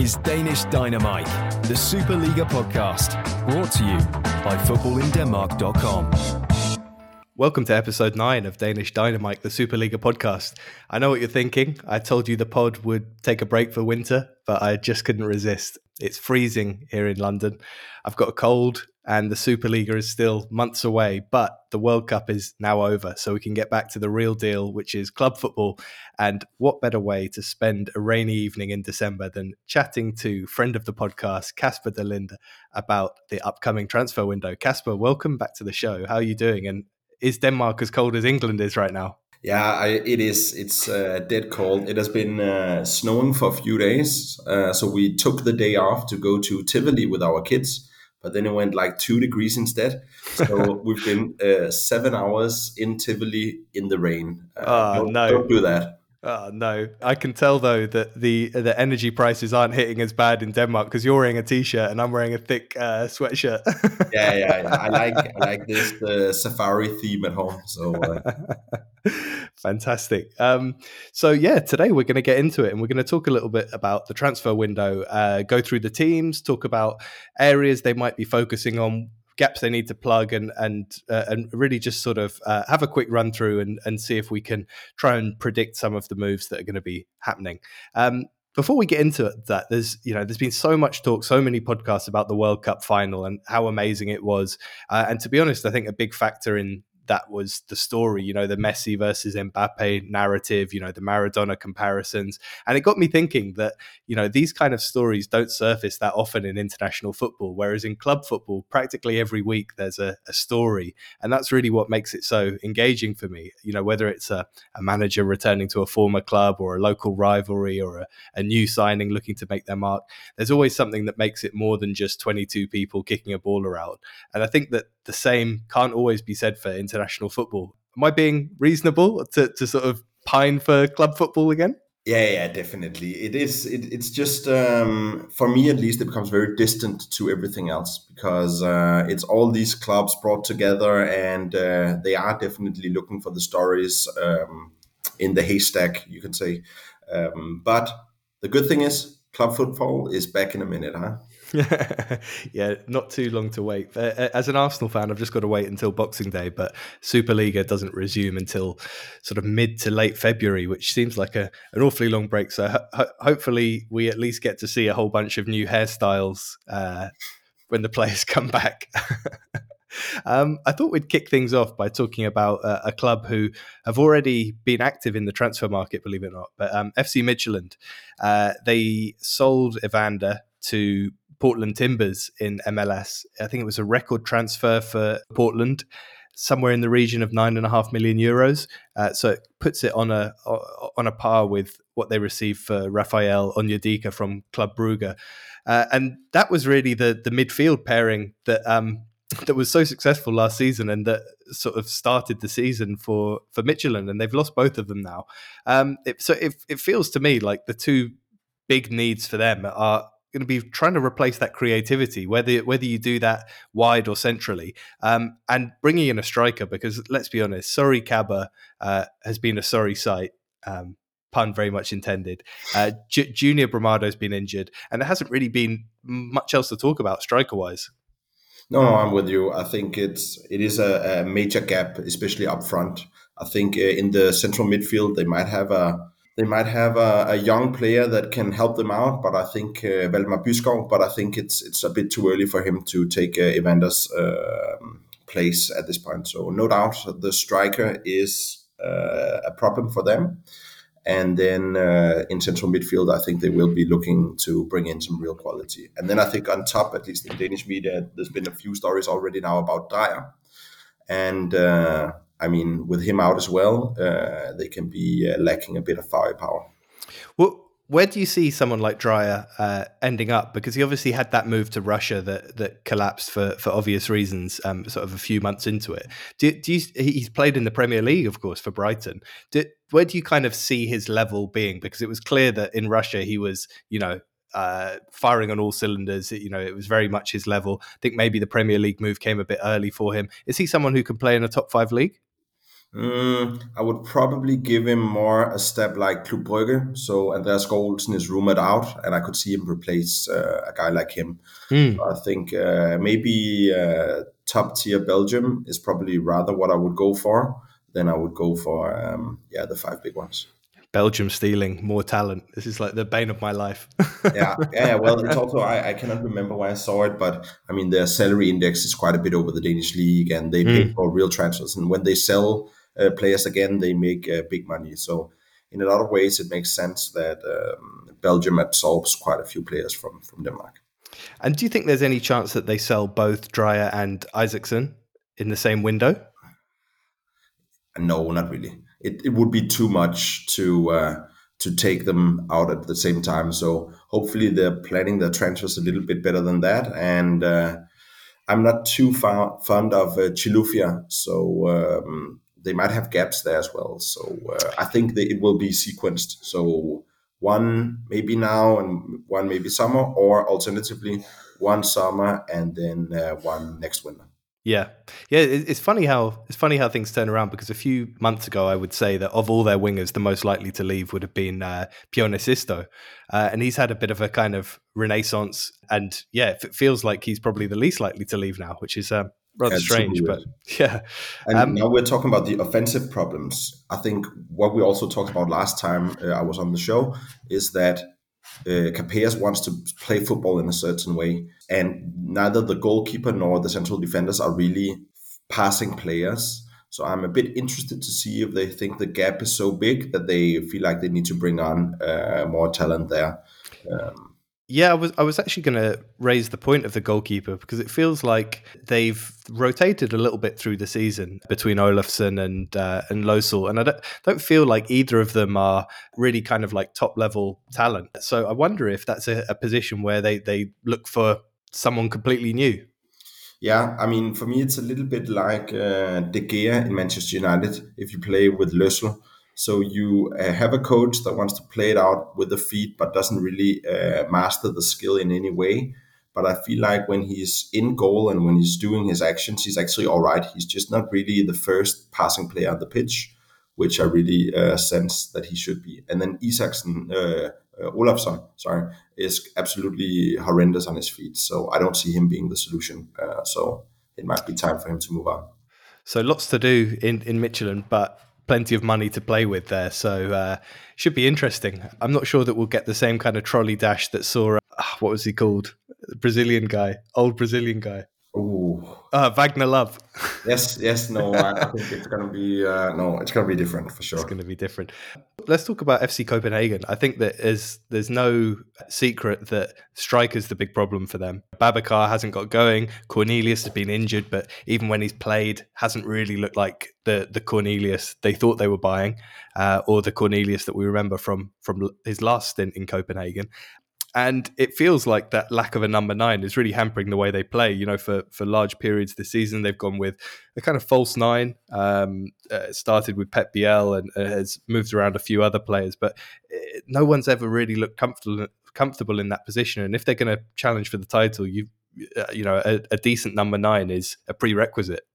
is Danish Dynamite, the Superliga podcast, brought to you by footballindenmark.com. Welcome to episode 9 of Danish Dynamite, the Superliga podcast. I know what you're thinking. I told you the pod would take a break for winter, but I just couldn't resist. It's freezing here in London. I've got a cold, and the Superliga is still months away, but the World Cup is now over, so we can get back to the real deal, which is club football. And what better way to spend a rainy evening in December than chatting to friend of the podcast, Casper de Linde, about the upcoming transfer window? Casper, welcome back to the show. How are you doing? And is Denmark as cold as England is right now? Yeah, I, it is. It's uh, dead cold. It has been uh, snowing for a few days, uh, so we took the day off to go to Tivoli with our kids. But then it went like two degrees instead. So we've been uh, seven hours in Tivoli in the rain. Uh, oh don't, no! Don't do that. Oh no! I can tell though that the the energy prices aren't hitting as bad in Denmark because you're wearing a t-shirt and I'm wearing a thick uh, sweatshirt. yeah, yeah, yeah, I like I like this the safari theme at home. So uh... fantastic. Um, so yeah, today we're going to get into it and we're going to talk a little bit about the transfer window, uh, go through the teams, talk about areas they might be focusing on gaps they need to plug and and uh, and really just sort of uh, have a quick run through and and see if we can try and predict some of the moves that are going to be happening. Um, before we get into that, there's you know there's been so much talk, so many podcasts about the World Cup final and how amazing it was. Uh, and to be honest, I think a big factor in that was the story, you know, the Messi versus Mbappe narrative, you know, the Maradona comparisons. And it got me thinking that, you know, these kind of stories don't surface that often in international football, whereas in club football, practically every week there's a, a story. And that's really what makes it so engaging for me, you know, whether it's a, a manager returning to a former club or a local rivalry or a, a new signing looking to make their mark, there's always something that makes it more than just 22 people kicking a ball around. And I think that the same can't always be said for international football. Am I being reasonable to, to sort of pine for club football again? Yeah, yeah, definitely. It is. It, it's just um, for me, at least, it becomes very distant to everything else because uh, it's all these clubs brought together, and uh, they are definitely looking for the stories um, in the haystack, you could say. Um, but the good thing is, club football is back in a minute, huh? yeah, not too long to wait. Uh, uh, as an Arsenal fan, I've just got to wait until Boxing Day, but Superliga doesn't resume until sort of mid to late February, which seems like a, an awfully long break. So ho- hopefully, we at least get to see a whole bunch of new hairstyles uh, when the players come back. Um, I thought we'd kick things off by talking about uh, a club who have already been active in the transfer market, believe it or not. But um, FC Midtjylland, uh, they sold Evander to Portland Timbers in MLS. I think it was a record transfer for Portland, somewhere in the region of nine and a half million euros. Uh, so it puts it on a on a par with what they received for Raphael Onyedika from Club Brugge. Uh, and that was really the the midfield pairing that um, that was so successful last season and that sort of started the season for for Midtjylland, and they've lost both of them now. Um, it, so it, it feels to me like the two big needs for them are going to be trying to replace that creativity, whether whether you do that wide or centrally, um, and bringing in a striker. Because let's be honest, Sory Kaba uh, has been a sorry sight. Um, pun very much intended. Uh, J- Junior Brumado's been injured, and there hasn't really been much else to talk about striker wise. No, no, I'm with you. I think it's it is a, a major gap, especially up front. I think uh, in the central midfield they might have a they might have a, a, young player that can help them out, but I think uh, Valdemar Byskov, but I think it's it's a bit too early for him to take uh, Evander's uh, place at this point. So no doubt the striker is uh, a problem for them. And then uh, in central midfield, I think they will be looking to bring in some real quality. And then I think on top, at least in Danish media, there's been a few stories already now about Dreyer. And uh, I mean, with him out as well, uh, they can be uh, lacking a bit of firepower. Well, where do you see someone like Dreyer uh, ending up? Because he obviously had that move to Russia that that collapsed for for obvious reasons, um, sort of a few months into it. Do, do you, he's played in the Premier League, of course, for Brighton. Do, where do you kind of see his level being? Because it was clear that in Russia he was, you know, uh, firing on all cylinders. You know, it was very much his level. I think maybe the Premier League move came a bit early for him. Is he someone who can play in a top five league? Mm, I would probably give him more a step like Club Brugge. So Andreas Skov-Olsen is rumored out, and I could see him replace uh, a guy like him. Mm. I think uh, maybe uh, top tier Belgium is probably rather what I would go for than I would go for um, yeah the five big ones. Belgium stealing more talent. This is like the bane of my life. yeah, yeah. Well, it's also I, I cannot remember why I saw it, but I mean their salary index is quite a bit over the Danish league, and they pay mm. for real transfers. And when they sell uh, players again, they make uh, big money. So in a lot of ways, it makes sense that um, Belgium absorbs quite a few players from from Denmark. And do you think there's any chance that they sell both Dreyer and Isaksen in the same window? No, not really. It, it would be too much to uh, to take them out at the same time. So hopefully they're planning their transfers a little bit better than that. And uh, I'm not too fond of uh, Chilufya, so um, they might have gaps there as well. So uh, I think it will be sequenced. So one maybe now and one maybe summer, or alternatively one summer and then uh, one next winter. Yeah, yeah. It's funny how it's funny how things turn around because a few months ago I would say that of all their wingers, the most likely to leave would have been uh, uh, and he's had a bit of a kind of renaissance. And yeah, it feels like he's probably the least likely to leave now, which is um, rather yeah, strange. But yeah, and um, now we're talking about the offensive problems. I think what we also talked about last time uh, I was on the show is that uh, Capellas wants to play football in a certain way, and neither the goalkeeper nor the central defenders are really passing players. So I'm a bit interested to see if they think the gap is so big that they feel like they need to bring on uh, more talent there. Um, yeah, I was I was actually going to raise the point of the goalkeeper because it feels like they've rotated a little bit through the season between Olafsson and uh, and Lössl, and I don't, don't feel like either of them are really kind of like top level talent. So I wonder if that's a, a position where they they look for someone completely new. Yeah, I mean, for me, it's a little bit like uh, De Gea in Manchester United. If you play with Lössl, so you uh, have a coach that wants to play it out with the feet, but doesn't really uh, master the skill in any way. But I feel like when he's in goal and when he's doing his actions, he's actually all right. He's just not really the first passing player on the pitch, which I really uh, sense that he should be. And then Isaksen, uh, uh, Olafsson, sorry, is absolutely horrendous on his feet. So I don't see him being the solution. Uh, so it might be time for him to move on. So lots to do in in Midtjylland, but plenty of money to play with there. So uh, should be interesting. I'm not sure that we'll get the same kind of trolley dash that saw uh, what was he called, Brazilian guy, old Brazilian guy. Ooh. Uh, Wagner Love. yes, yes, no, I, think it's going to be, uh, no, it's going to be different for sure. It's going to be different. Let's talk about FC Copenhagen. I think that is, there's no secret that striker's the big problem for them. Babacar hasn't got going. Cornelius has been injured, but even when he's played, hasn't really looked like the, the Cornelius they thought they were buying, uh, or the Cornelius that we remember from, from his last stint in Copenhagen and it feels like that lack of a number nine is really hampering the way they play. You know, for for large periods this season, they've gone with a kind of false nine. Um, uh, started with Pep Biel and uh, has moved around a few other players, but uh, no one's ever really looked comfortable comfortable in that position. And if they're going to challenge for the title, you uh, you know, a, a decent number nine is a prerequisite.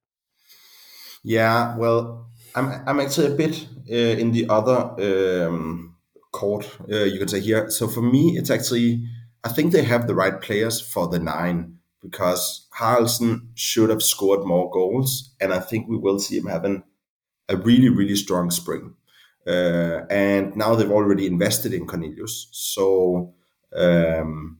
Yeah, well, I'm I'm actually a bit uh, in the other. Um court, uh, you can say here. So for me, it's actually, I think they have the right players for the nine because Haraldsen should have scored more goals. And I think we will see him having a really, really strong spring. Uh, and now they've already invested in Cornelius. So um,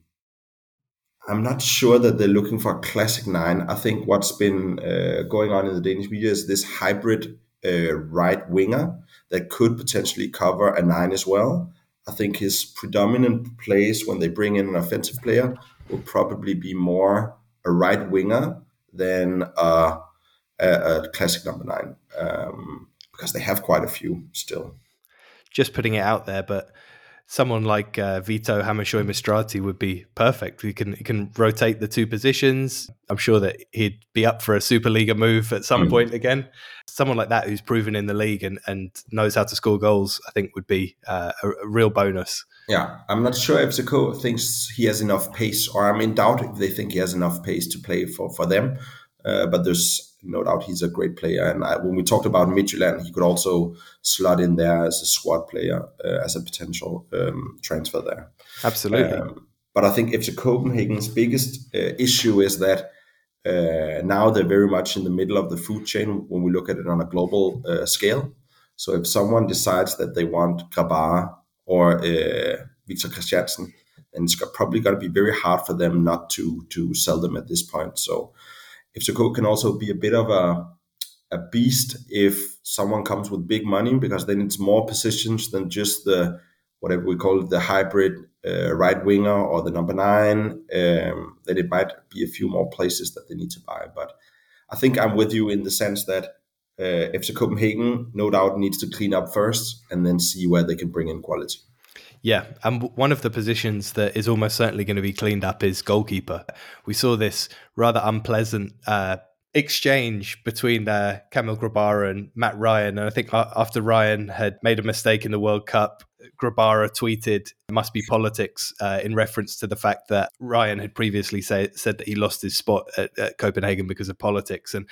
I'm not sure that they're looking for a classic nine. I think what's been uh, going on in the Danish media is this hybrid uh, right winger that could potentially cover a nine as well. I think his predominant place when they bring in an offensive player will probably be more a right winger than a, a, a classic number nine um, because they have quite a few still. Just putting it out there, but someone like uh, Vito Hammershøy-Mistrati would be perfect. He can he can rotate the two positions. I'm sure that he'd be up for a Superliga move at some mm. point again. Someone like that who's proven in the league and, and knows how to score goals, I think, would be uh, a, a, real bonus. Yeah, I'm not sure if Zico thinks he has enough pace, or I'm in doubt if they think he has enough pace to play for for them. Uh, but there's no doubt he's a great player. And I, when we talked about Midtjylland, he could also slot in there as a squad player, uh, as a potential um, transfer there. Absolutely. Um, but I think FC Copenhagen's biggest uh, issue is that uh, now they're very much in the middle of the food chain when we look at it on a global uh, scale. So if someone decides that they want Grabara or uh, Victor Kristiansen, then it's probably going to be very hard for them not to to sell them at this point. So if Coke can also be a bit of a a beast if someone comes with big money because then it's more positions than just the whatever we call it, the hybrid uh, right winger or the number nine. Um, then it might be a few more places that they need to buy. But I think I'm with you in the sense that uh, FC Copenhagen no doubt needs to clean up first and then see where they can bring in quality. Yeah, and one of the positions that is almost certainly going to be cleaned up is goalkeeper. We saw this rather unpleasant uh, exchange between uh, Kamil Grabara and Matt Ryan. And I think after Ryan had made a mistake in the World Cup, Grabara tweeted, must be politics, uh, in reference to the fact that Ryan had previously say, said that he lost his spot at, at Copenhagen because of politics. And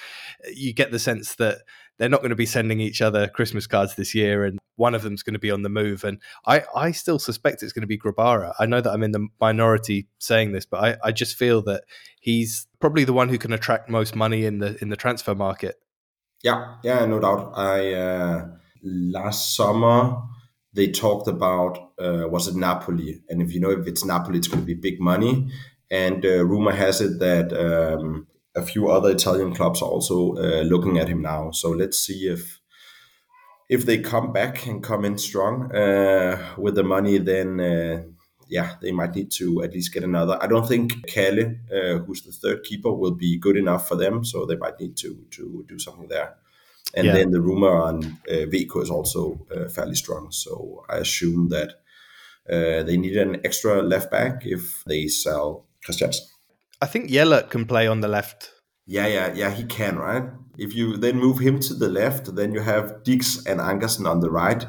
you get the sense that they're not going to be sending each other Christmas cards this year, and one of them's going to be on the move. And I, I still suspect it's going to be Grabara. I know that I'm in the minority saying this, but I, I just feel that he's probably the one who can attract most money in the in the transfer market. Yeah, yeah, no doubt. I uh, last summer they talked about uh, was it Napoli, and if you know if it's Napoli, it's going to be big money. And uh, rumor has it that um, a few other Italian clubs are also uh, looking at him now. So let's see if if they come back and come in strong uh, with the money, then uh, yeah, they might need to at least get another. I don't think Kalle, uh, who's the third keeper, will be good enough for them, so they might need to to do something there. And yeah. then the rumor on uh, Vico is also uh, fairly strong, so I assume that uh, they need an extra left back if they sell Kristiansen. I think Jelert can play on the left. Yeah, yeah, yeah, he can, right? If you then move him to the left, then you have Diks and Ankersen on the right.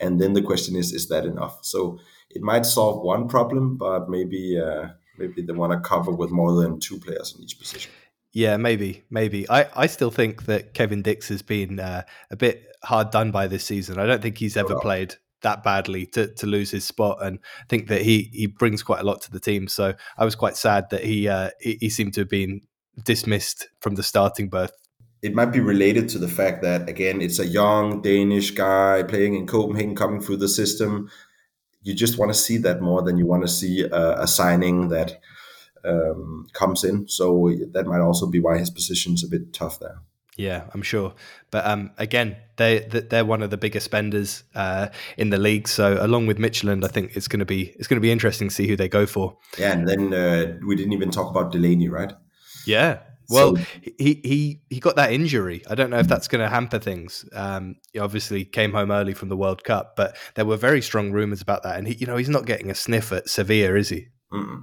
And then the question is, is that enough? So it might solve one problem, but maybe uh, maybe they want to cover with more than two players in each position. Yeah, maybe, maybe. I, I still think that Kevin Diks has been uh, a bit hard done by this season. I don't think he's ever played that badly to, to lose his spot, and I think that he he brings quite a lot to the team. So I was quite sad that he uh, he, he seemed to have been dismissed from the starting berth. It might be related to the fact that again, it's a young Danish guy playing in Copenhagen, coming through the system. You just want to see that more than you want to see a, a signing that um, comes in. So that might also be why his position's a bit tough there. Yeah, I'm sure. But um, again, they they're one of the biggest spenders uh, in the league. So along with Midtjylland, I think it's going to be it's going to be interesting to see who they go for. Yeah, and then uh, we didn't even talk about Delaney, right? Yeah. Well, so, he he he got that injury. I don't know if that's going to hamper things. Um, he obviously came home early from the World Cup, but there were very strong rumours about that. And he, you know, he's not getting a sniff at Sevilla, is he? Mm-mm.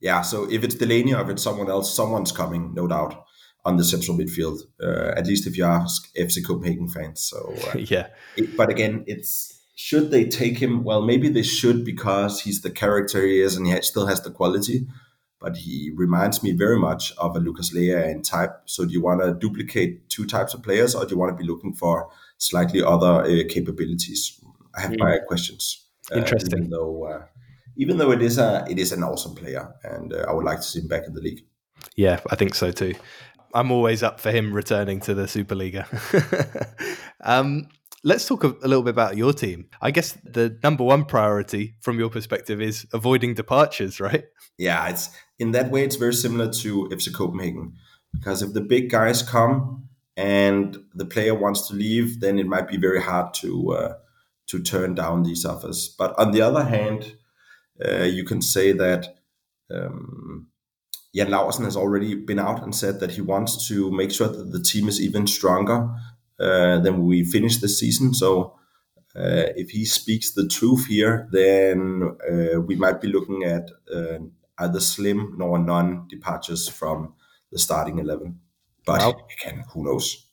Yeah. So if it's Delaney or if it's someone else, someone's coming, no doubt on the central midfield. Uh, at least if you ask FC Copenhagen fans. So uh, yeah. It, but again, it's should they take him? Well, maybe they should because he's the character he is and he still has the quality. But he reminds me very much of a Lucas Leiva in type. So do you want to duplicate two types of players, or do you want to be looking for slightly other uh, capabilities? I have mm. my questions. Uh, Interesting. Even though, uh, even though it is a it is an awesome player, and uh, I would like to see him back in the league. Yeah, I think so too. I'm always up for him returning to the Superliga. um, let's talk a, a, little bit about your team. I guess the number one priority from your perspective is avoiding departures, right? Yeah, it's in that way it's very similar to FC Copenhagen because if the big guys come and the player wants to leave, then it might be very hard to uh, to turn down these offers. But on the other hand, uh, you can say that. Um, Jan Laursen has already been out and said that he wants to make sure that the team is even stronger uh, than we finish this season. So uh, if he speaks the truth here, then uh, we might be looking at uh, either slim nor none departures from the starting 11. But wow. again, who knows?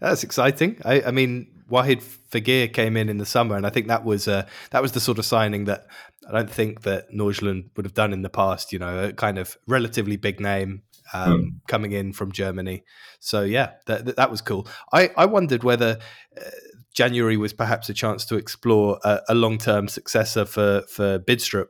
That's exciting. I, I mean, Wahid Faghir came in in the summer, and I think that was uh, that was the sort of signing that I don't think that Nordsjælland would have done in the past. You know, a kind of relatively big name, um, mm. coming in from Germany. So yeah, that that was cool. I I wondered whether. Uh, January was perhaps a chance to explore a, a long-term successor for for Bidstrup.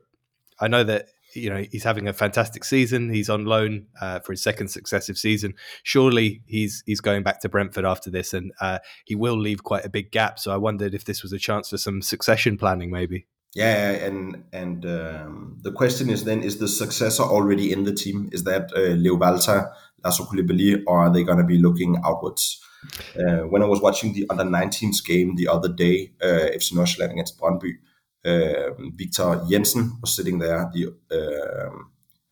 I know that you know he's having a fantastic season. He's on loan uh, for his second successive season. Surely he's he's going back to Brentford after this, and uh, he will leave quite a big gap. So I wondered if this was a chance for some succession planning, maybe. Yeah, and and um, the question is then: is the successor already in the team? Is that uh, Leo Walta, Lasso Coulibaly, or are they going to be looking outwards? Uh, when I was watching the under 19s game the other day, uh, FC Nordsjælland against Brøndby, uh, Victor Jensen was sitting there the, uh,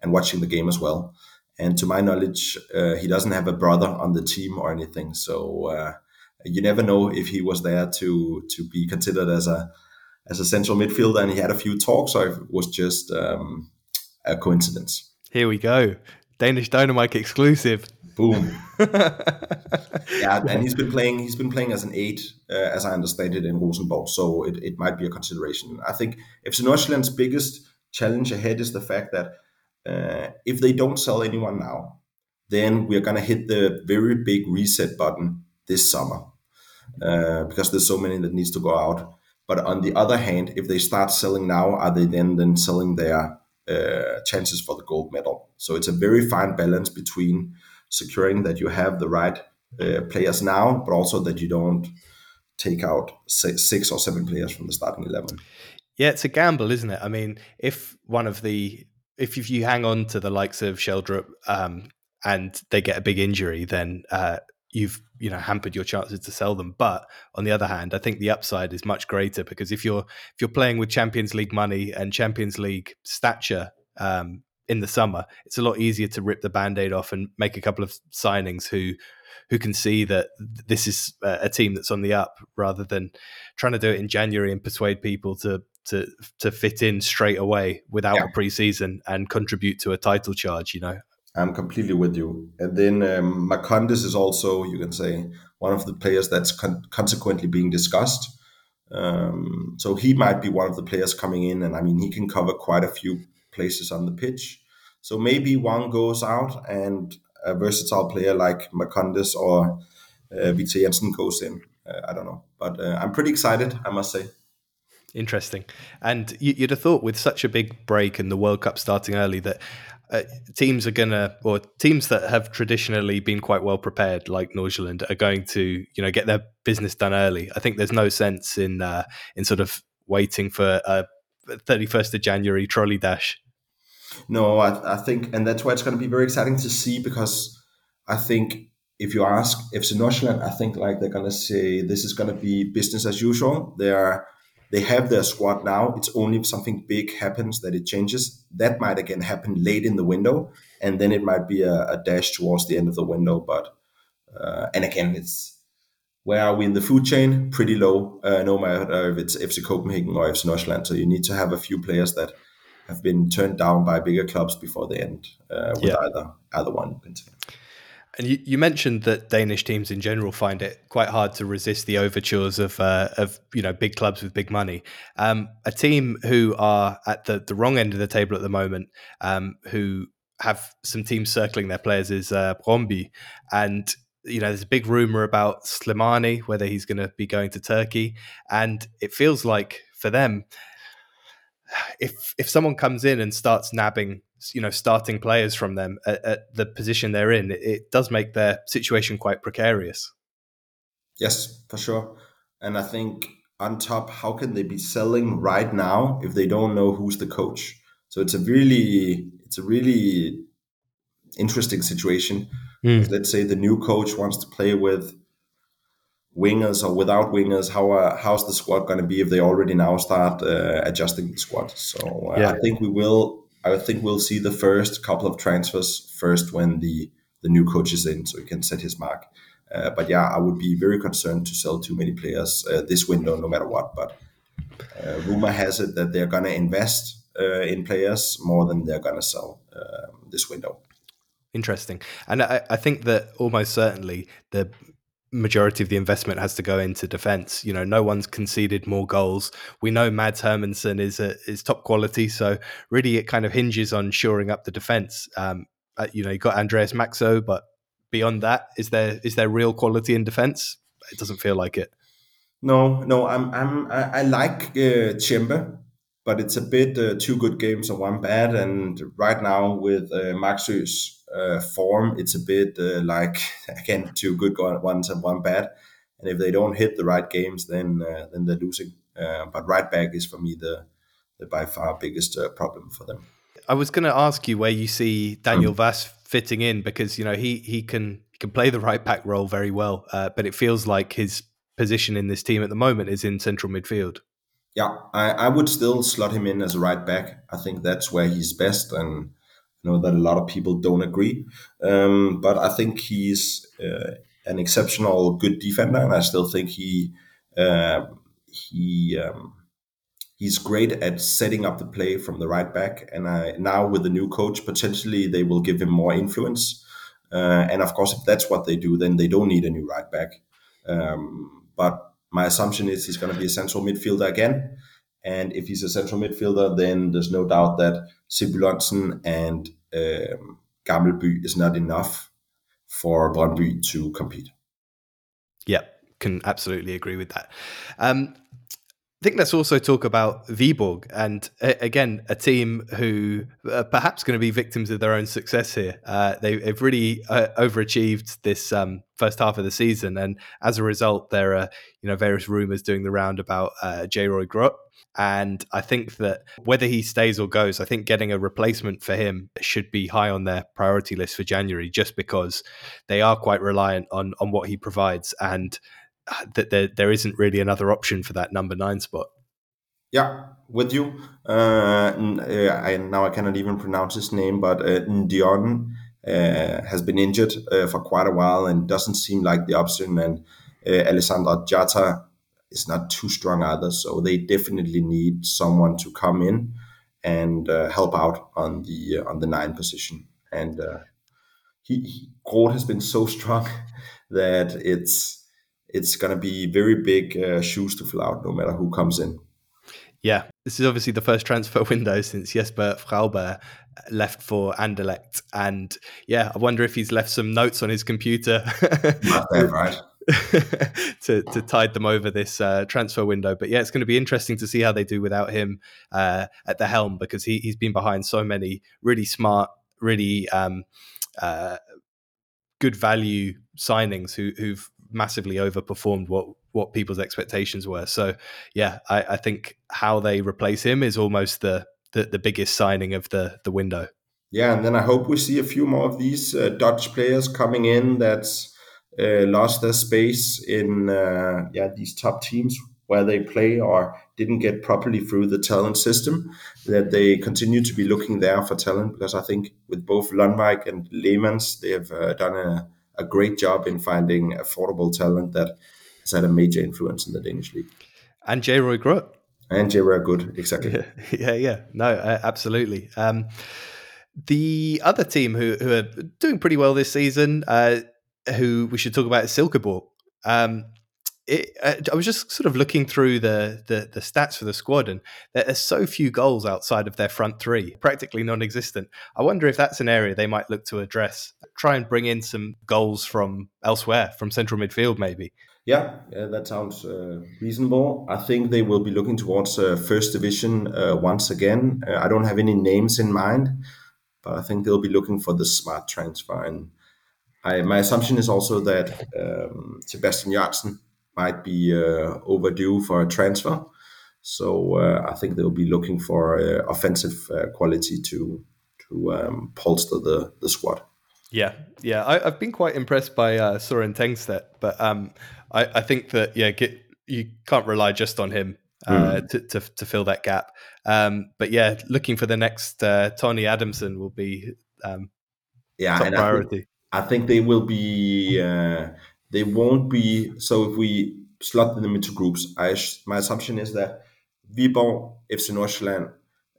and watching the game as well. And to my knowledge, uh, he doesn't have a brother on the team or anything. So uh, you never know if he was there to to be considered as a as a central midfielder, and he had a few talks, or it was just um, a coincidence. Here we go, Danish Dynamite exclusive. Boom. yeah, and he's been playing. He's been playing as an eight, uh, as I understand it, in Rosenborg. So it, it might be a consideration. I think FC Nordsjælland's biggest challenge ahead is the fact that uh, if they don't sell anyone now, then we're gonna hit the very big reset button this summer uh, because there's so many that needs to go out. But on the other hand, if they start selling now, are they then then selling their uh, chances for the gold medal? So it's a very fine balance between securing that you have the right uh, players now, but also that you don't take out six, or seven players from the starting 11. Yeah, it's a gamble, isn't it? I mean, if one of the if you hang on to the likes of Schjelderup um, and they get a big injury, then uh, you've you know hampered your chances to sell them. But on the other hand, I think the upside is much greater because if you're if you're playing with Champions League money and Champions League stature um, in the summer, it's a lot easier to rip the band-aid off and make a couple of signings who who can see that this is a team that's on the up rather than trying to do it in January and persuade people to to to fit in straight away without yeah. a preseason and contribute to a title charge, you know. I'm completely with you. And then um, is also, you can say, one of the players that's con- consequently being discussed. Um, so he might be one of the players coming in, and I mean, he can cover quite a few places on the pitch. So maybe one goes out and a versatile player like Marcondes or uh, Victor Jensen goes in. Uh, I don't know, but uh, I'm pretty excited, I must say. Interesting. And you'd have thought with such a big break and the World Cup starting early that uh, teams are gonna, or teams that have traditionally been quite well prepared, like Nordsjælland, are going to, you know, get their business done early. I think there's no sense in uh, in sort of waiting for a 31st of January trolley dash no, I, I think, and that's why it's going to be very exciting to see because I think if you ask FC Nordsjælland, I think like they're going to say this is going to be business as usual. They are, they have their squad now. It's only if something big happens that it changes. That might again happen late in the window, and then it might be a, a dash towards the end of the window. But uh, and again, it's where are we in the food chain? Pretty low, uh, no matter if it's FC Copenhagen or FC Nordsjælland. So you need to have a few players that have been turned down by bigger clubs before the end uh, with yeah. either either one. And you, you, mentioned that Danish teams in general find it quite hard to resist the overtures of uh, of you know big clubs with big money. Um, a team who are at the, the wrong end of the table at the moment, um, who have some teams circling their players, is uh, Brøndby, and you know there's a big rumor about Slimani whether he's going to be going to Turkey, and it feels like for them if if someone comes in and starts nabbing you know starting players from them at, at the position they're in it, it, does make their situation quite precarious yes for sure and i think on top how can they be selling right now if they don't know who's the coach so it's a really it's a really interesting situation mm. let's say the new coach wants to play with wingers or without wingers, how uh, how's the squad going to be if they already now start uh, adjusting the squad? So uh, yeah. I think we will. I think we'll see the first couple of transfers first when the the new coach is in, so he can set his mark. Uh, but yeah, I would be very concerned to sell too many players uh, this window, no matter what. But uh, rumor has it that they're going to invest in players more than they're going to sell um, this window. Interesting, and I, I think that almost certainly the majority of the investment has to go into defense. You know, no one's conceded more goals. We know Mads Hermansen is a, is top quality, so really it kind of hinges on shoring up the defense. Um, Uh, you know, you got Andreas Maxsø, but beyond that, is there is there real quality in defence? It doesn't feel like it. No, no, I'm I'm I, I like uh, but it's a bit uh, two good games and one bad. And right now with uh, uh, form, it's a bit uh, like again two good ones and one bad. And if they don't hit the right games, then uh, then they're losing. Uh, but right back is for me the, the by far biggest uh, problem for them. I was going to ask you where you see Daniel mm. Wass fitting in because you know he he can he can play the right back role very well, uh, but it feels like his position in this team at the moment is in central midfield. Yeah, I, I would still slot him in as a right back. I think that's where he's best, and I know that a lot of people don't agree. Um, but I think he's uh, an exceptional good defender, and I still think he uh, he um, he's great at setting up the play from the right back. And I, now with the new coach, potentially they will give him more influence. Uh, and of course, if that's what they do, then they don't need a new right back. Um, but my assumption is he's going to be a central midfielder again. And if he's a central midfielder, then there's no doubt that Sebulonsen and um, is not enough for Brøndby to compete. Yeah, can absolutely agree with that. Um, I think let's also talk about Viborg, and uh, again, a team who are perhaps going to be victims of their own success here. Uh, they, have really uh, overachieved this um, first half of the season, and as a result, there are you know various rumours doing the round about uh, Jay-Roy Grot. And I think that whether he stays or goes, I think getting a replacement for him should be high on their priority list for January, just because they are quite reliant on on what he provides. And that there, there isn't really another option for that number nine spot. Yeah, with you. Uh, uh, I, now I cannot even pronounce his name, but uh, Dion uh, has been injured uh, for quite a while and doesn't seem like the option. And uh, Alassana Jatta is not too strong either, so they definitely need someone to come in and uh, help out on the on the nine position. And he, he Grot has been so strong that it's it's going to be very big uh, shoes to fill out no matter who comes in. Yeah, this is obviously the first transfer window since Jesper Fredberg left for Anderlecht. And yeah, I wonder if he's left some notes on his computer. right. to, to tide them over this uh, transfer window. But yeah, it's going to be interesting to see how they do without him uh, at the helm because he, he's been behind so many really smart, really um, uh, good value signings who, who've massively overperformed what what people's expectations were. So yeah, I, I think how they replace him is almost the, the, the biggest signing of the the window. Yeah, and then I hope we see a few more of these uh, Dutch players coming in that's uh, lost their space in uh, yeah these top teams where they play or didn't get properly through the talent system. That they continue to be looking there for talent because I think with both Lundvik and Lehmans, they have uh, done a a great job in finding affordable talent that has had a major influence in the Danish league. And Jay-Roy Grot. And J. Roy good, exactly. Yeah, yeah, yeah. No, uh, absolutely. Um, the other team who, who are doing pretty well this season, uh, who we should talk about is Silkeborg. Um, it, uh, I was just sort of looking through the, the, the stats for the squad, and there's so few goals outside of their front three, practically non-existent. I wonder if that's an area they might look to address. Try and bring in some goals from elsewhere, from central midfield, maybe. Yeah, yeah that sounds uh, reasonable. I think they will be looking towards uh, first division uh, once again. Uh, I don't have any names in mind, but I think they'll be looking for the smart transfer. And I, my assumption is also that um, Sebastian Janssen might be uh, overdue for a transfer. So uh, I think they'll be looking for uh, offensive quality to to um, bolster the the squad. Yeah, yeah, I, have been quite impressed by uh, Soren Tengstedt, but um, I, I, think that yeah, get, you can't rely just on him uh, mm. to, to, to fill that gap. Um, but yeah, looking for the next uh, Tonni Adamsen will be um, yeah priority. I think, I think, they will be uh, they won't be. So if we slot them into groups, I, my assumption is that Viborg, FC Nordsjælland,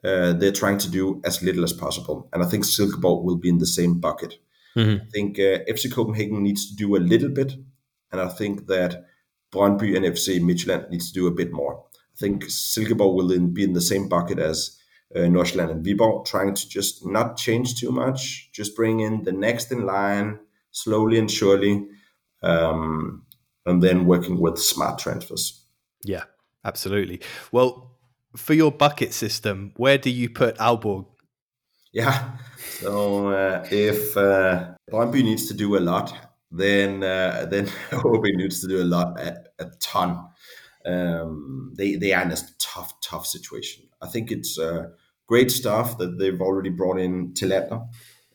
uh, they're trying to do as little as possible, and I think Silkeborg will be in the same bucket. Mm-hmm. I think uh, FC Copenhagen needs to do a little bit, and I think that Brøndby and FC Midtjylland needs to do a bit more. I think Silkeborg will then be in the same bucket as uh, Nordsjælland and Viborg, trying to just not change too much, just bring in the next in line slowly and surely, um, and then working with smart transfers. Yeah, absolutely. Well, for your bucket system, where do you put Aalborg? Yeah, so uh, if uh, Brøndby needs to do a lot, then uh, then OB needs to do a lot, a, a ton. Um, they they are in a tough tough situation. I think it's uh, great stuff that they've already brought in Tillander.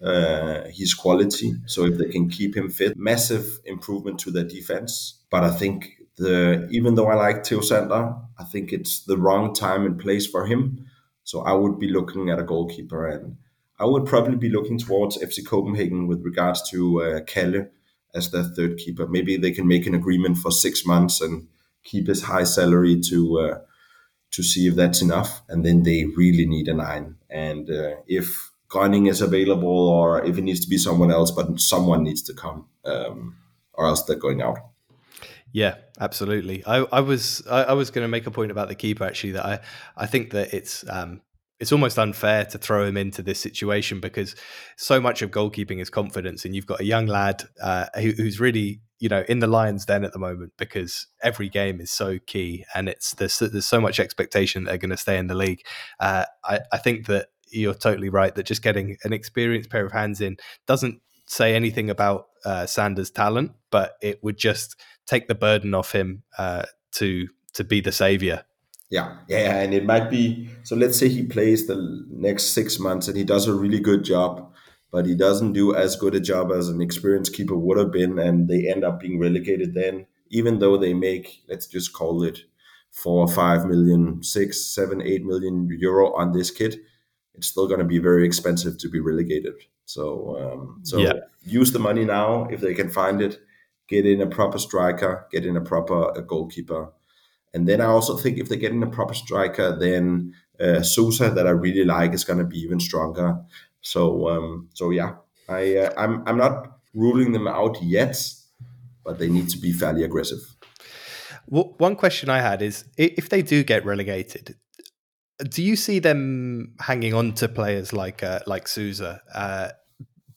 Uh, his quality, so if they can keep him fit, massive improvement to their defense. But I think the even though I like Theo Sander, I think it's the wrong time and place for him. So I would be looking at a goalkeeper, and I would probably be looking towards FC Copenhagen with regards to uh, Kalle as their third keeper. Maybe they can make an agreement for six months and keep his high salary to uh, to see if that's enough, and then they really need a nine. And uh, if Grønning is available, or if it needs to be someone else, but someone needs to come, um, or else they're going out. Yeah, absolutely. I, I was I, I was going to make a point about the keeper actually that I I think that it's um it's almost unfair to throw him into this situation because so much of goalkeeping is confidence, and you've got a young lad uh, who, who's really you know in the Lions den at the moment because every game is so key, and it's there's there's so much expectation they're going to stay in the league. Uh, I I think that you're totally right that just getting an experienced pair of hands in doesn't say anything about uh, Sanders' talent, but it would just take the burden off him uh, to to be the savior. Yeah, yeah, and it might be. So let's say he plays the next six months and he does a really good job, but he doesn't do as good a job as an experienced keeper would have been, and they end up being relegated. Then, even though they make, let's just call it four, five million, six, seven, eight million euro on this kid, it's still going to be very expensive to be relegated. So, um, so yeah. use the money now if they can find it. Get in a proper striker, get in a proper a goalkeeper, and then I also think if they get in a proper striker, then uh, Sousa that I really like is going to be even stronger. So, um, so yeah, I uh, I'm I'm not ruling them out yet, but they need to be fairly aggressive. Well, one question I had is if they do get relegated, do you see them hanging on to players like uh, like Sousa? Uh,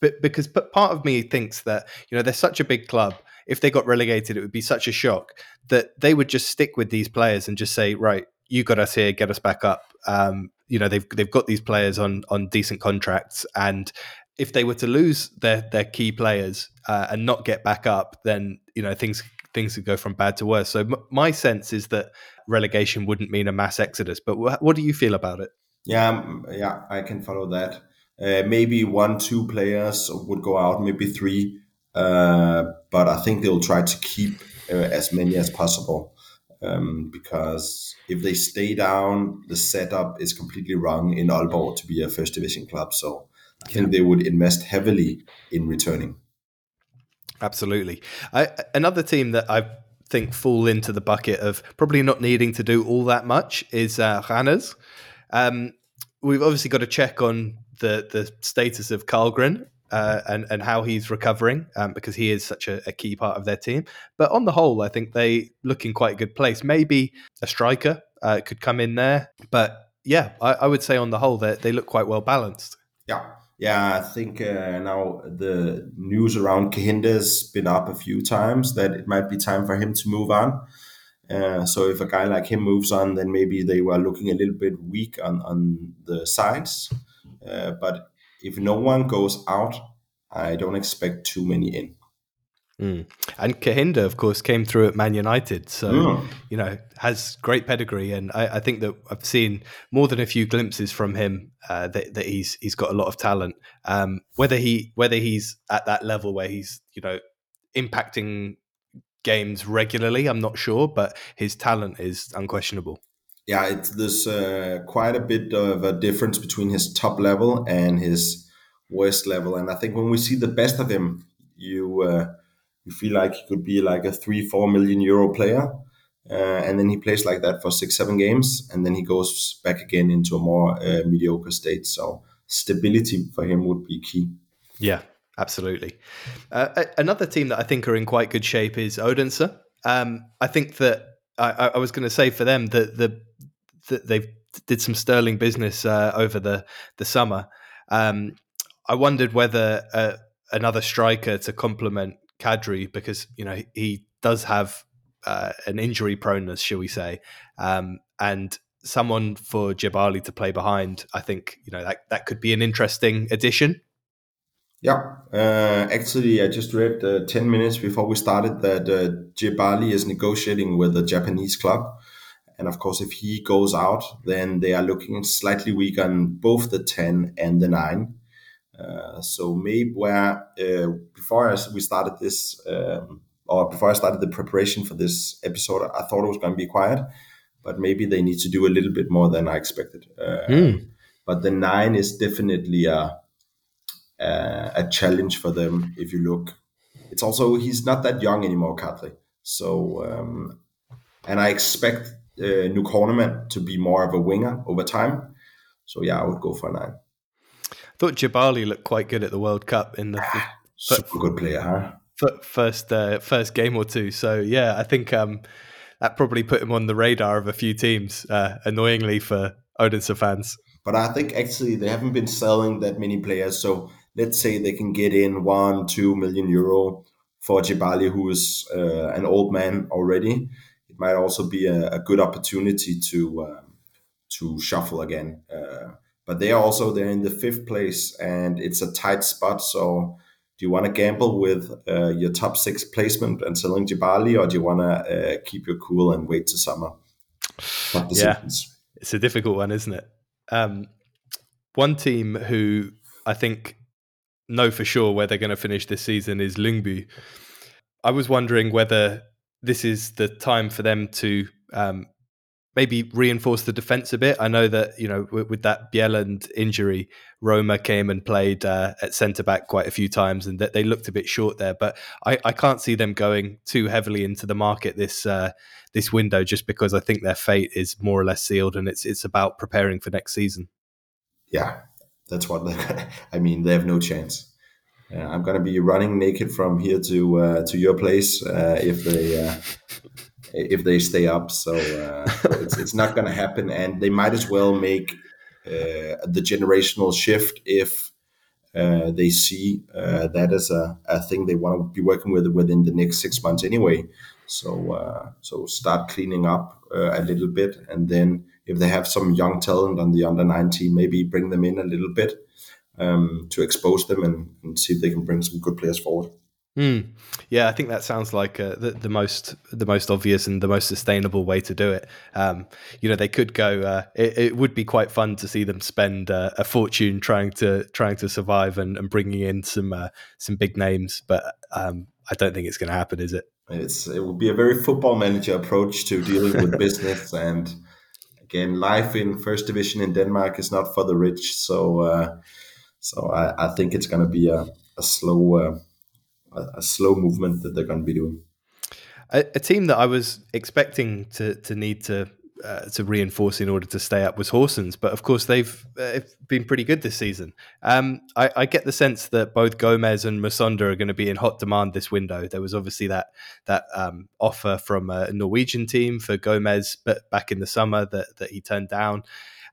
but because part of me thinks that you know they're such a big club. If they got relegated, it would be such a shock that they would just stick with these players and just say, "Right, you got us here, get us back up." Um, you know, they've they've got these players on on decent contracts, and if they were to lose their their key players uh, and not get back up, then you know things things could go from bad to worse. So m- my sense is that relegation wouldn't mean a mass exodus. But wh- what do you feel about it? Yeah, um, yeah, I can follow that. Uh, maybe one, two players would go out, maybe three, uh, but I think they'll try to keep uh, as many as possible um, because if they stay down, the setup is completely wrong in Aalborg to be a first division club. So I think they would invest heavily in returning. Absolutely. I, another team that I think fall into the bucket of probably not needing to do all that much is uh. Um, we've obviously got to check on the the status of Karlgren uh, and and how he's recovering um, because he is such a, a, key part of their team. But on the whole, I think they look in quite a good place. Maybe a striker uh, could come in there, but yeah, I, I would say on the whole they they look quite well balanced. Yeah, yeah, I think uh, now the news around Kahinder's been up a few times that it might be time for him to move on. Uh, so if a guy like him moves on, then maybe they were looking a little bit weak on, on the sides. Uh, but if no one goes out, I don't expect too many in. Mm. And Kahinda, of course, came through at Man United, so mm. you know has great pedigree, and I, I, think that I've seen more than a few glimpses from him uh, that, that he's he's got a lot of talent. Um, whether he whether he's at that level where he's you know impacting games regularly, I'm not sure, but his talent is unquestionable. Yeah, it's there's uh, quite a bit of a difference between his top level and his worst level, and I think when we see the best of him, you. Uh, you feel like he could be like a three, four million euro player. Uh, and then he plays like that for six, seven games, and then he goes back again into a more uh, mediocre state. So stability for him would be key. Yeah, absolutely. Uh, another team that I think are in quite good shape is Odense. Um, I think that I, I was going to say for them that the that they've did some sterling business uh, over the the summer. Um, I wondered whether uh, another striker to complement Kadri because you know he does have uh, an injury proneness, shall we say, um, and someone for Jebali to play behind. I think you know that that could be an interesting addition. Yeah, uh, actually, I just read uh, 10 minutes before we started that uh, Jebali is negotiating with a Japanese club. And of course, if he goes out, then they are looking slightly weak on both the 10 and the 9. Uh, so maybe where uh, before we started this, um, or before I started the preparation for this episode, I thought it was going to be quiet, but maybe they need to do a little bit more than I expected. Mm. But the 9 is definitely a uh, a challenge for them if you look. It's also he's not that young anymore, Kadrii. So um, and I expect uh, Nuke Horneman to be more of a winger over time. So yeah, I would go for nine. Thought Jebali looked quite good at the World Cup in the super good player, huh? First uh, first game or two. So yeah, I think um, that probably put him on the radar of a few teams. Uh, annoyingly for Odense fans. But I think actually they haven't been selling that many players, so let's say they can get in one, two million euro for Jebali, who is uh, an old man already. It might also be a, a good opportunity to uh, to shuffle again. Uh, but they are also they're in the fifth place, and it's a tight spot. So, do you want to gamble with uh, your top six placement and selling Jebali, or do you want to uh, keep your cool and wait to summer? Yeah, it's a difficult one, isn't it? Um, one team who I think know for sure where they're going to finish this season is Lyngby. I was wondering whether this is the time for them to um, maybe reinforce the defense a bit. I know that you know with, with that Bieland injury, Rømer came and played uh, at centre back quite a few times, and that they looked a bit short there. But I, I, can't see them going too heavily into the market this uh, this window, just because I think their fate is more or less sealed, and it's it's about preparing for next season. Yeah, that's what I mean. They have no chance. I'm gonna be running naked from here to uh, to your place uh, if they uh, if they stay up. So uh, it's, it's not gonna happen, and they might as well make uh, the generational shift if they see that as a, a thing they want to be working with within the next six months anyway. So so start cleaning up a little bit, and then if they have some young talent on the under 19, maybe bring them in a little bit um, to expose them and, and, see if they can bring some good players forward. Mm. Yeah, I think that sounds like uh, the, the, most the most obvious and the most sustainable way to do it. Um, you know, they could go. Uh, it, it, would be quite fun to see them spend uh, a fortune trying to trying to survive and, and bringing in some uh, some big names, but um, I don't think it's going to happen, is it? It's it would be a very football manager approach to dealing with business and again, life in first division in Denmark is not for the rich. So, uh, so I, I, think it's going to be a, a slow, uh, a, a, slow movement that they're going to be doing. A, a, team that I was expecting to to need to uh, to reinforce in order to stay up was Horsens, but of course they've uh, been pretty good this season. Um, I, I, get the sense that both Gomez and Musonda are going to be in hot demand this window. There was obviously that that um, offer from a Norwegian team for Gomez, but back in the summer that that he turned down.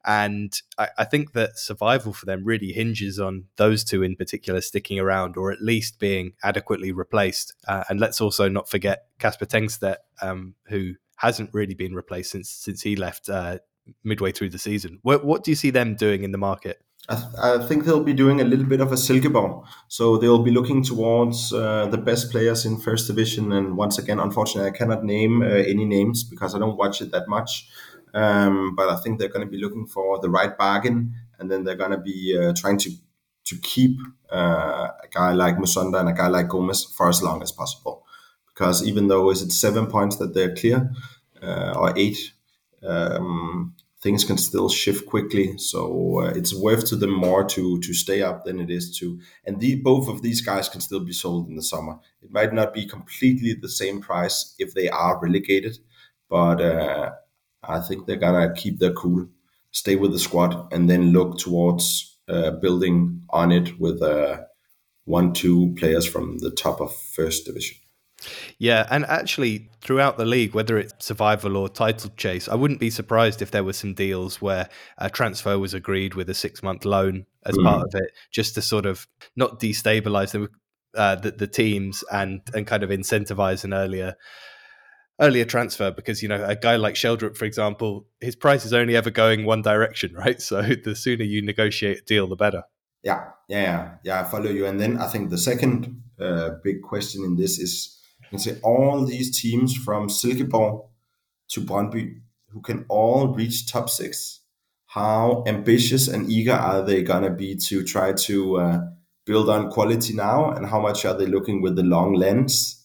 And I, I think that survival for them really hinges on those two in particular sticking around, or at least being adequately replaced. Uh, and let's also not forget Kasper Tengstedt, um, who hasn't really been replaced since since he left uh, midway through the season. What, what do you see them doing in the market? I, th- I, think they'll be doing a little bit of a Silkeborg. So they'll be looking towards uh, the best players in first division. And once again, unfortunately, I cannot name uh, any names because I don't watch it that much. Um, but I think they're going to be looking for the right bargain, and then they're going to be uh, trying to to keep uh, a guy like Musonda and a guy like Gomez for as long as possible because even though is it seven points that they're clear uh, or eight, um, things can still shift quickly. So uh, it's worth to them more to to stay up than it is to. And the, both of these guys can still be sold in the summer. It might not be completely the same price if they are relegated, but uh, I think they're gonna keep their cool, stay with the squad, and then look towards uh, building on it with uh, one, two players from the top of first division. Yeah, and actually, throughout the league, whether it's survival or title chase, I wouldn't be surprised if there were some deals where a transfer was agreed with a six month loan as mm. part of it, just to sort of not destabilize them, uh, the, the teams and and kind of incentivize an earlier earlier transfer because you know a guy like Sheldrick, for example, his price is only ever going one direction, right? So the sooner you negotiate a deal, the better. Yeah, yeah, yeah. yeah I follow you. And then I think the second uh, big question in this is can say all these teams from Silkeborg to Brøndby who can all reach top six. How ambitious and eager are they gonna be to try to uh, build on quality now, and how much are they looking with the long lens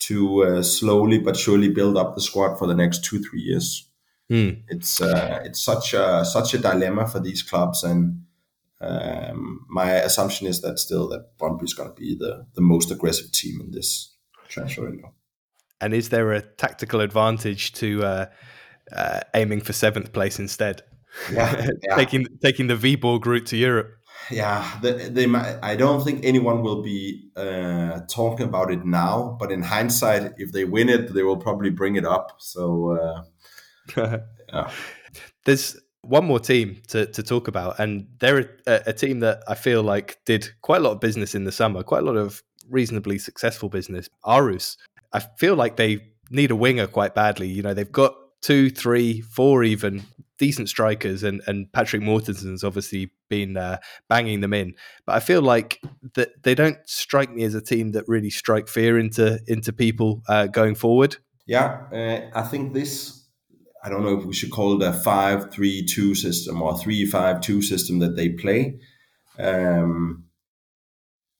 to uh, slowly but surely build up the squad for the next two three years? Mm. It's uh, it's such a such a dilemma for these clubs, and um, my assumption is that still that Brøndby is going to be the the most aggressive team in this transfer window. And is there a tactical advantage to uh, uh, aiming for seventh place instead? Yeah, yeah. taking taking the Viborg route to Europe. Yeah, they, they might, I don't think anyone will be uh, talking about it now, but in hindsight, if they win it, they will probably bring it up. So, uh, yeah. There's one more team to, to talk about, and they're a, a, team that I feel like did quite a lot of business in the summer, quite a lot of reasonably successful business. Aarhus, I feel like they need a winger quite badly. You know, they've got two, three, four even decent strikers, and and Patrick Mortensen's obviously been uh, banging them in. But I feel like that they don't strike me as a team that really strike fear into into people uh, going forward. Yeah, uh, I think this. I don't know if we should call it a five-three-two system or three-five-two system that they play. Um,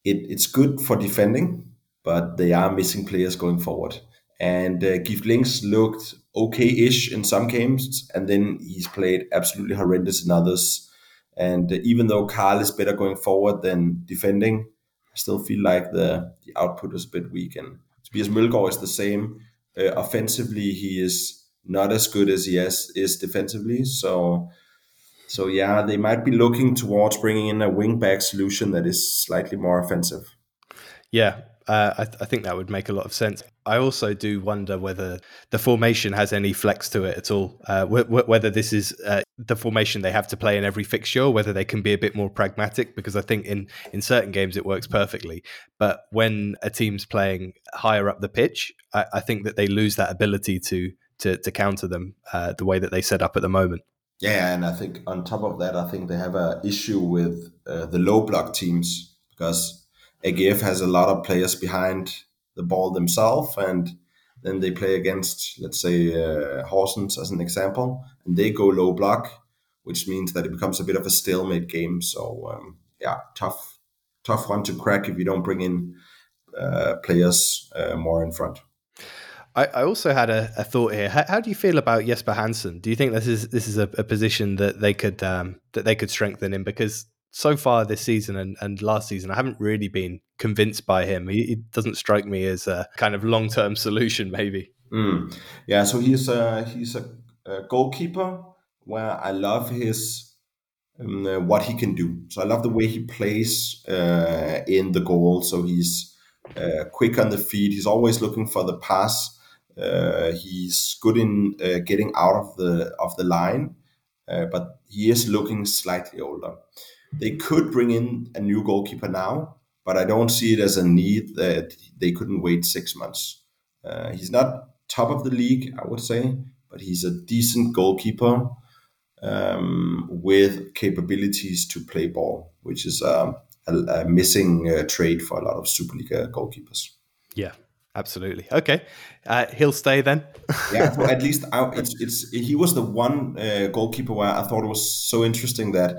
it, it's good for defending, but they are missing players going forward. And uh, Gift Links looked okay-ish in some games, and then he's played absolutely horrendous in others. And uh, even though Kahl is better going forward than defending, I still feel like the, the output is a bit weak. And Tobias Mølgaard is the same. Uh, offensively, he is not as good as he is, is defensively. So so yeah, they might be looking towards bringing in a wingback solution that is slightly more offensive. Yeah, uh, I, th- I, think that would make a lot of sense. I also do wonder whether the formation has any flex to it at all. Uh, w- w- whether this is uh, the formation they have to play in every fixture, whether they can be a bit more pragmatic. Because I think in in certain games it works perfectly, but when a team's playing higher up the pitch, I, I think that they lose that ability to to, to counter them uh, the way that they set up at the moment. Yeah, and I think on top of that, I think they have an issue with uh, the low block teams because AGF has a lot of players behind the ball themselves, and then they play against, let's say, uh, Horsens as an example, and they go low block, which means that it becomes a bit of a stalemate game. So um, yeah, tough, tough one to crack if you don't bring in uh, players uh, more in front. I, I also had a, a thought here. How, how, do you feel about Jesper Hansen? Do you think this is this is a, a position that they could um, that they could strengthen in? Because so far this season and, and last season, I haven't really been convinced by him. He, he doesn't strike me as a kind of long term solution. Maybe. Mm. Yeah. So he's a he's a, a goalkeeper where I love his um, uh, what he can do. So I love the way he plays uh, in the goal. So he's uh, quick on the feet. He's always looking for the pass. Uh, he's good in uh, getting out of the of the line, but he is looking slightly older. They could bring in a new goalkeeper now, but I don't see it as a need that they couldn't wait six months. Uh, he's not top of the league, I would say, but he's a decent goalkeeper um, with capabilities to play ball, which is um, a, a, missing uh, trait for a lot of Superliga goalkeepers. Yeah, Absolutely. Okay, uh, he'll stay then. yeah, well, at least I, it's it's he was the one uh, goalkeeper where I thought it was so interesting that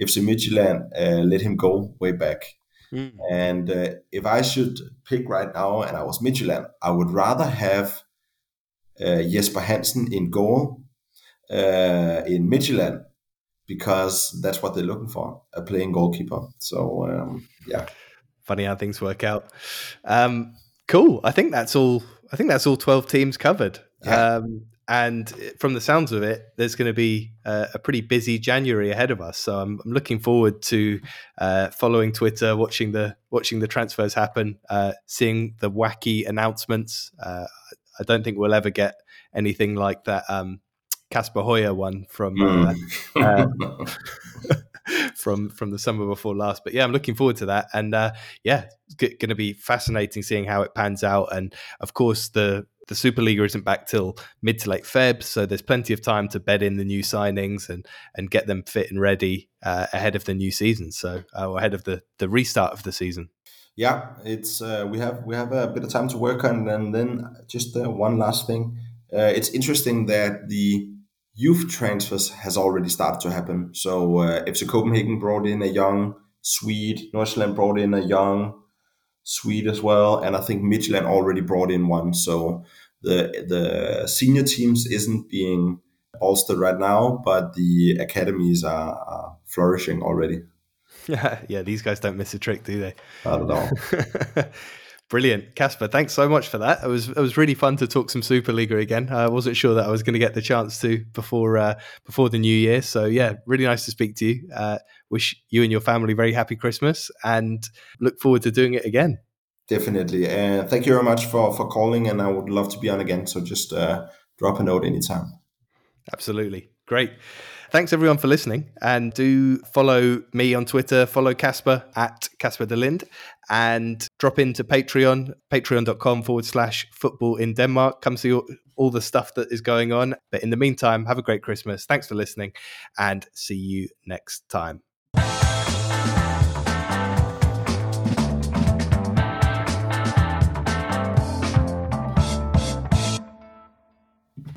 FC Midtjylland uh, let him go way back. Mm. And uh, if I should pick right now, and I was Midtjylland, I would rather have uh, Jesper Hansen in goal uh, in Midtjylland because that's what they're looking for a playing goalkeeper. So um, yeah, funny how things work out. Um, Cool. I think that's all. I think that's all twelve teams covered. Yeah. Um, and from the sounds of it, there's going to be a, a pretty busy January ahead of us. So I'm, I'm looking forward to uh, following Twitter, watching the watching the transfers happen, uh, seeing the wacky announcements. Uh, I don't think we'll ever get anything like that Casper um, Højer one from mm. from from the summer before last. But yeah, I'm looking forward to that, and uh, yeah, g- going to be fascinating seeing how it pans out. And of course, the the Superliga isn't back till mid to late Feb, so there's plenty of time to bed in the new signings and and get them fit and ready uh, ahead of the new season. So uh, ahead of the the restart of the season. Yeah, it's uh, we have we have a bit of time to work on, and then just uh, one last thing. Uh, it's interesting that the youth transfers has already started to happen. So uh, FC Copenhagen brought in a young Swede, Nordsjælland brought in a young Swede as well, and I think Midtjylland already brought in one. So the the senior teams isn't being bolstered right now, but the academies are, are flourishing already. Yeah, yeah, these guys don't miss a trick, do they? Not at all. Brilliant, Casper. Thanks so much for that. It was it was really fun to talk some Superliga again. I wasn't sure that I was going to get the chance to before uh, before the new year. So yeah, really nice to speak to you. Uh, wish you and your family very happy Christmas, and look forward to doing it again. Definitely, and uh, thank you very much for for calling. And I would love to be on again. So just uh, drop a note anytime. Absolutely, great. Thanks everyone for listening, and do follow me on Twitter. Follow Casper at Casper De Linde, and drop into Patreon, patreon.com forward slash football in Denmark. Come see all, all the stuff that is going on. But in the meantime, have a great Christmas. Thanks for listening, and see you next time.